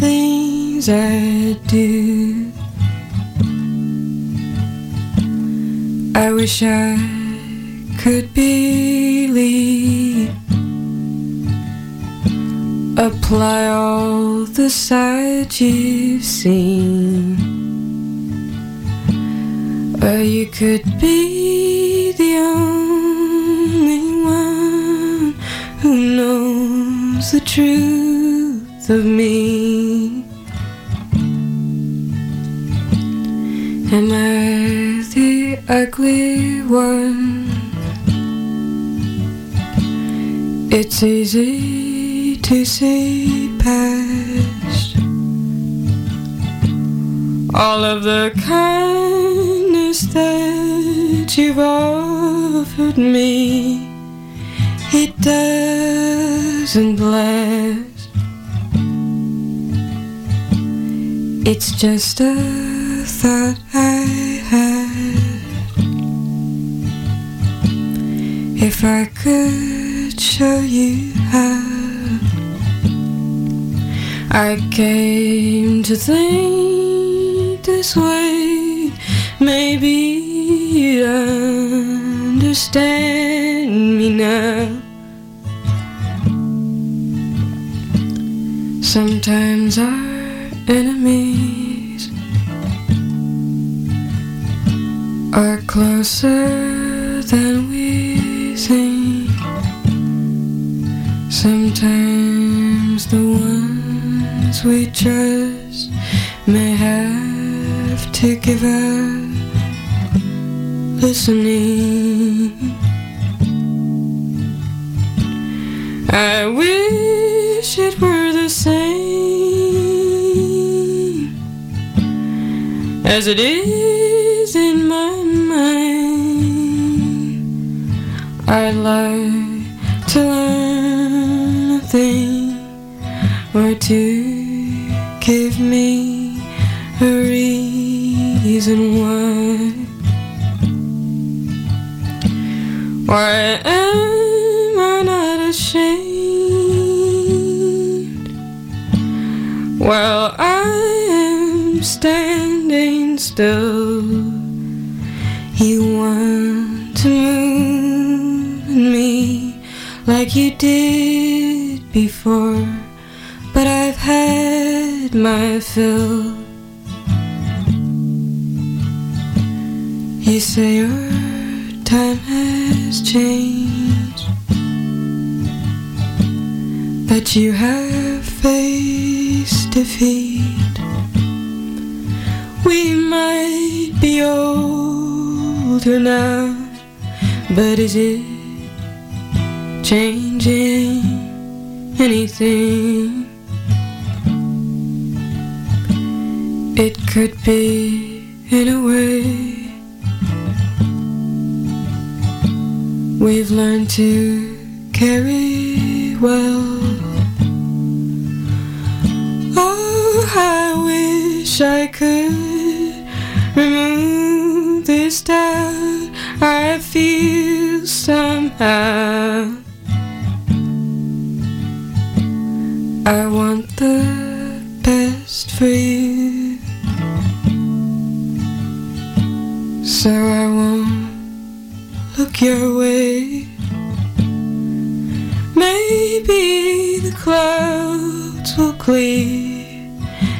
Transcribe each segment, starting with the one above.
things I do. I wish I could believe. Apply all the sights you've seen. Or you could be the only one who knows the truth of me. Am I the ugly one? It's easy to see past all of the kindness that you've offered me. It doesn't last. It's just a thought I had. If I could show you how I came to think this way, maybe you'd understand me now. Sometimes our enemies are closer than we think. Sometimes the ones we trust may have to give up listening. I wish it were as it is in my mind. I'd like to learn a thing or to give me a reason why. Why am I not ashamed? While I am standing still, you want to move me like you did before, but I've had my fill. You say your time has changed, but you have faced defeat. We might be older now, but is it changing anything? It could be in a way. We've learned to carry well. Oh, I wish I could remove this doubt I feel somehow. I want the best for you, so I won't look your way. Maybe the clouds will clear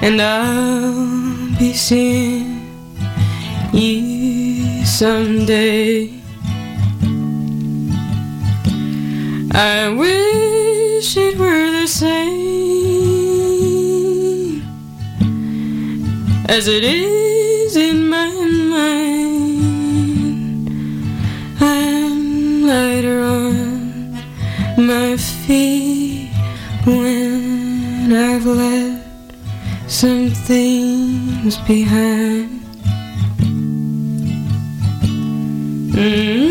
and I'll be seeing you someday. I wish it were the same as it is in my mind. I'm lighter on my feet when I've left some things behind. 嗯。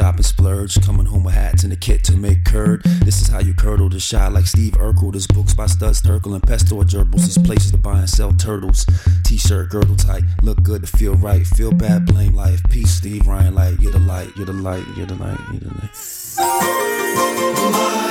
Of going on a shopping splurge? Coming home with hats and a kit to make curd. This is how you curdle the shot like Steve Urkel. There's books by Studs Terkel and Pesto Gerbils. There's places to buy and sell turtles. T-shirt, girdle tight, look good to feel right. Feel bad, blame life. Peace, Steve Ryan Light. You're the light, you're the light, you're the light, you're the light. My, oh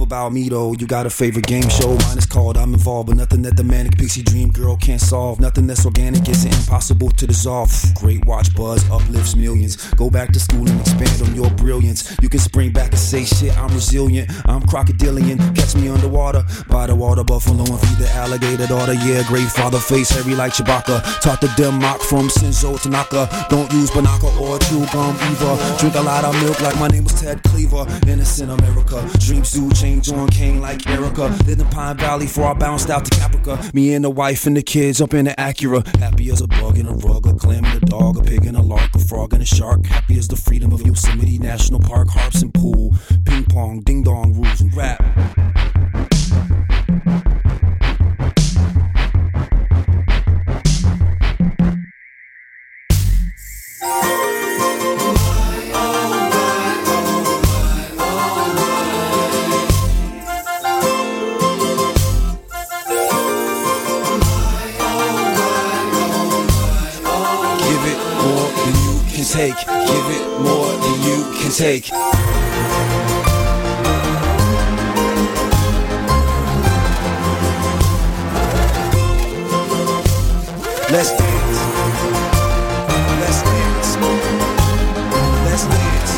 About me though. You got a favorite game show? Mine is called I'm Involved, but nothing that the manic pixie dream girl can't solve. Nothing that's organic is impossible to dissolve. Great watch buzz uplifts millions. Go back to school and expand on your brilliance. You can spring back and say shit. I'm resilient. I'm crocodilian. Catch me underwater by the water buffalo and feed the alligator daughter. Yeah, great father face heavy like Chewbacca. Taught the mock from Senzo to Naka. Don't use Banaka or chew gum either. Drink a lot of milk like my name was Ted Cleaver. Innocent America. Dreams do change on Kane like Erica. Lived in Pine Valley before I bounced out to Caprica. Me and the wife and the kids up in the Acura. Happy as a bug in a rug, a clam and a dog, a pig and a lark, a frog and a shark. Happy as the freedom of Yosemite National Park, harps and pool, ping pong, ding dong, rules and rap. Take. Give it more than you can take. Let's dance. Let's dance. Let's dance.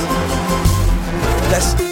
Let's.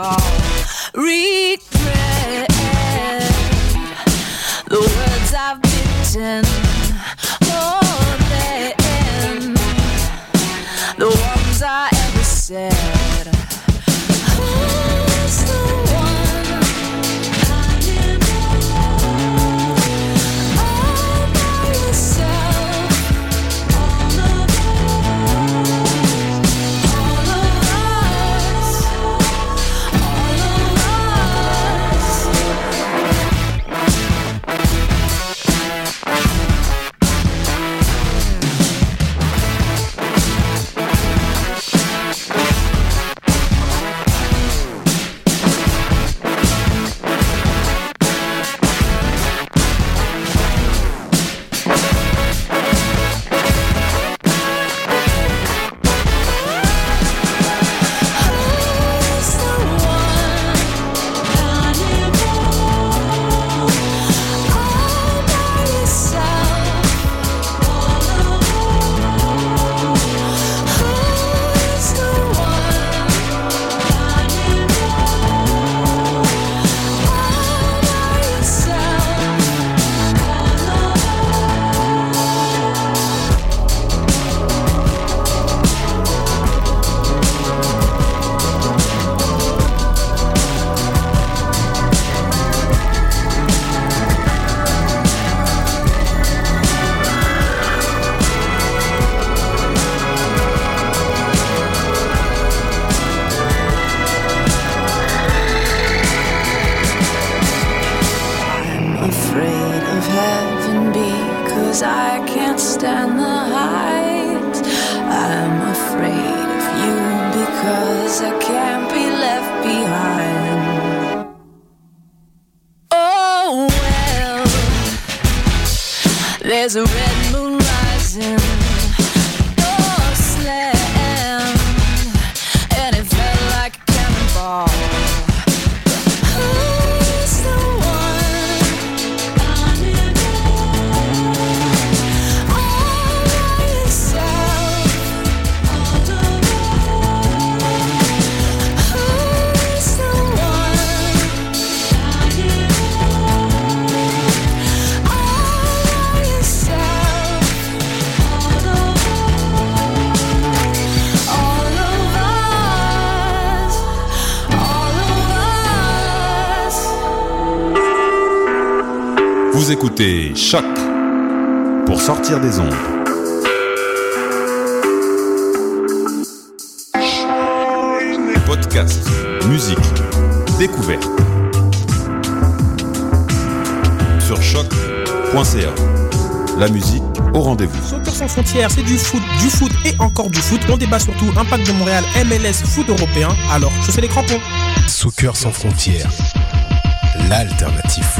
Call. Regret the words I've bitten more than the ones I ever said. Stand the height. I'm afraid of you because I can't be left behind. Oh well, there's a red écoutez Choc pour sortir des ondes. Podcast, musique, découverte. Sur choc.ca. La musique au rendez-vous. Soccer sans frontières, c'est du foot, du foot et encore du foot. On débat surtout Impact de Montréal, MLS, foot européen. Alors, je fais les crampons. Soccer sans frontières, l'alternative foot.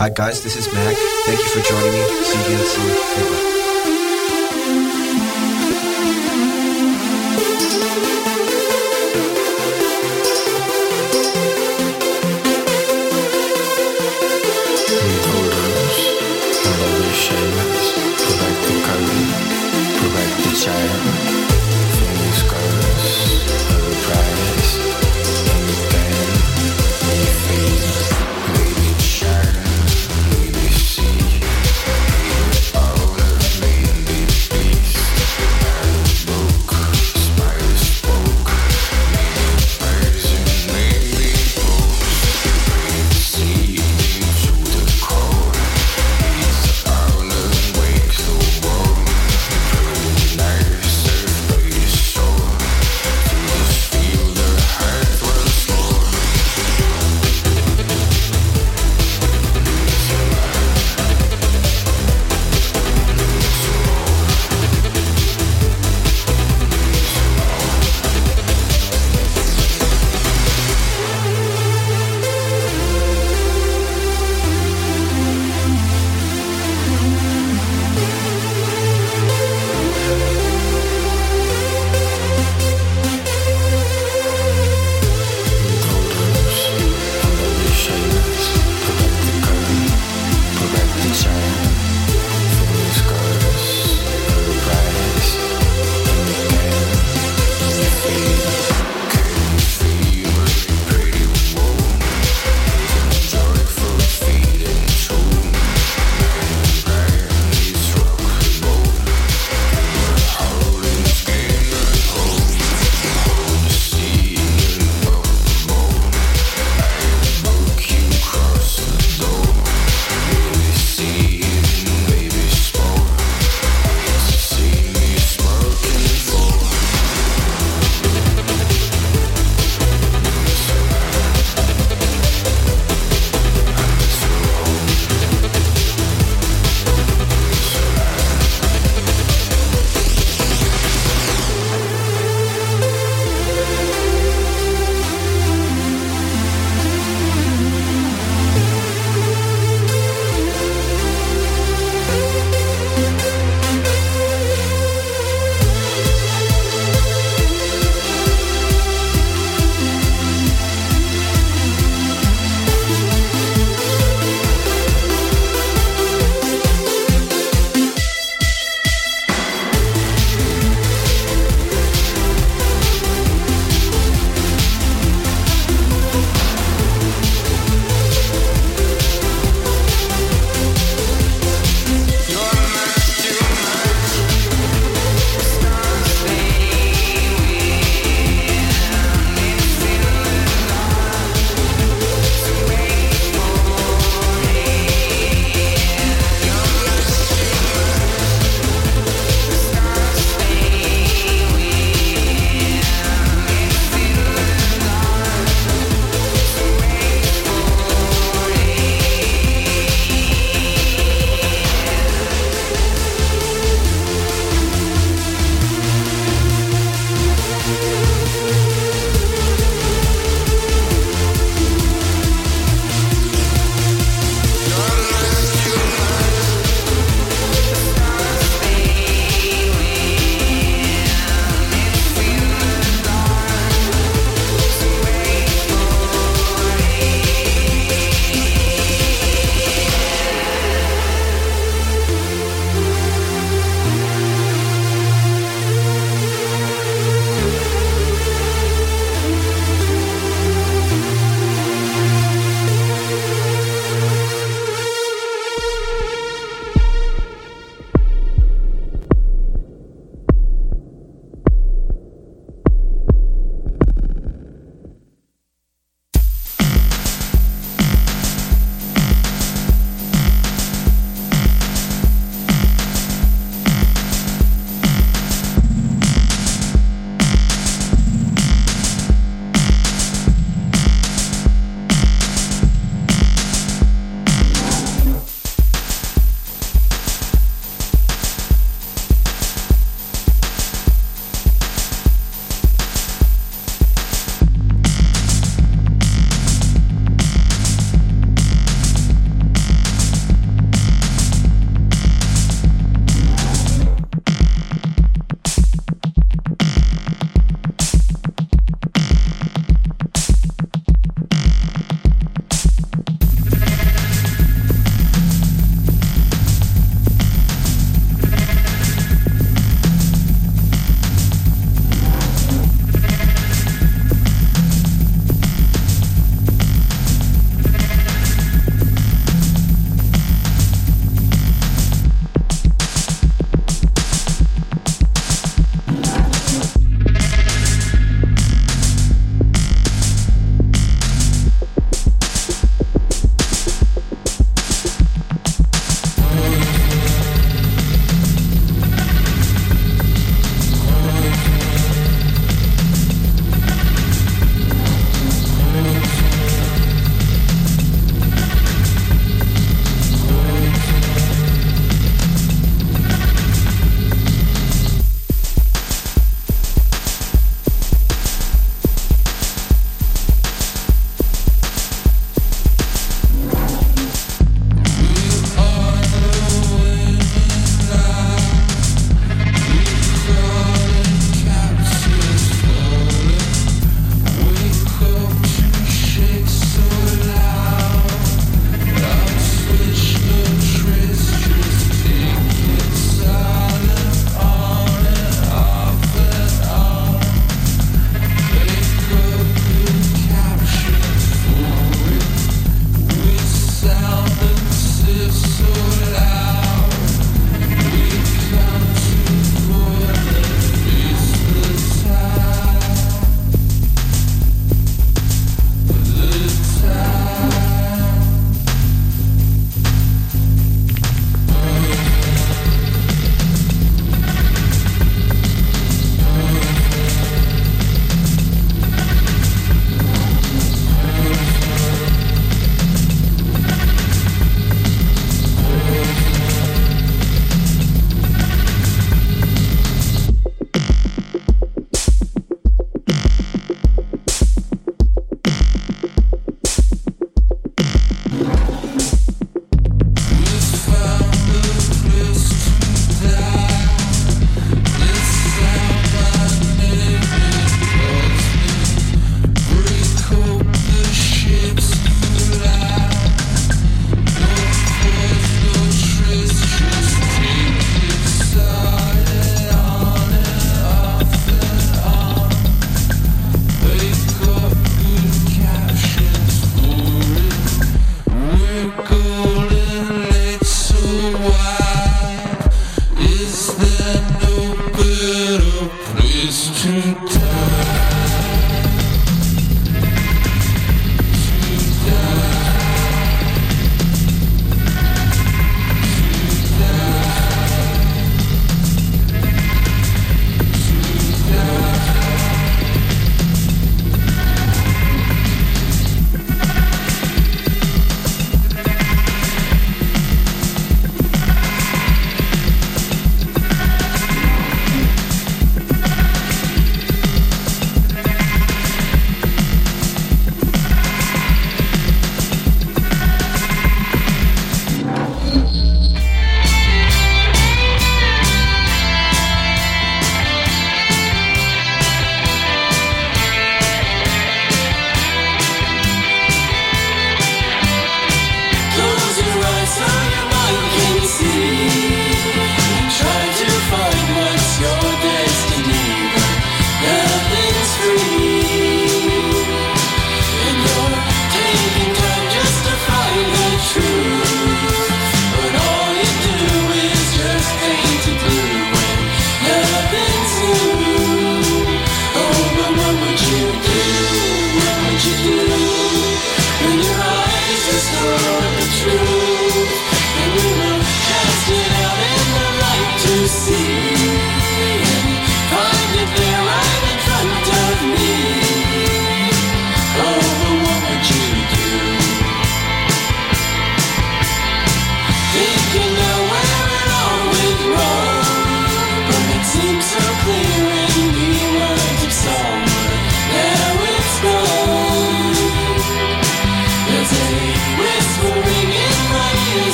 Hi guys, this is Mac. Thank you for joining me. See you again soon. Goodbye.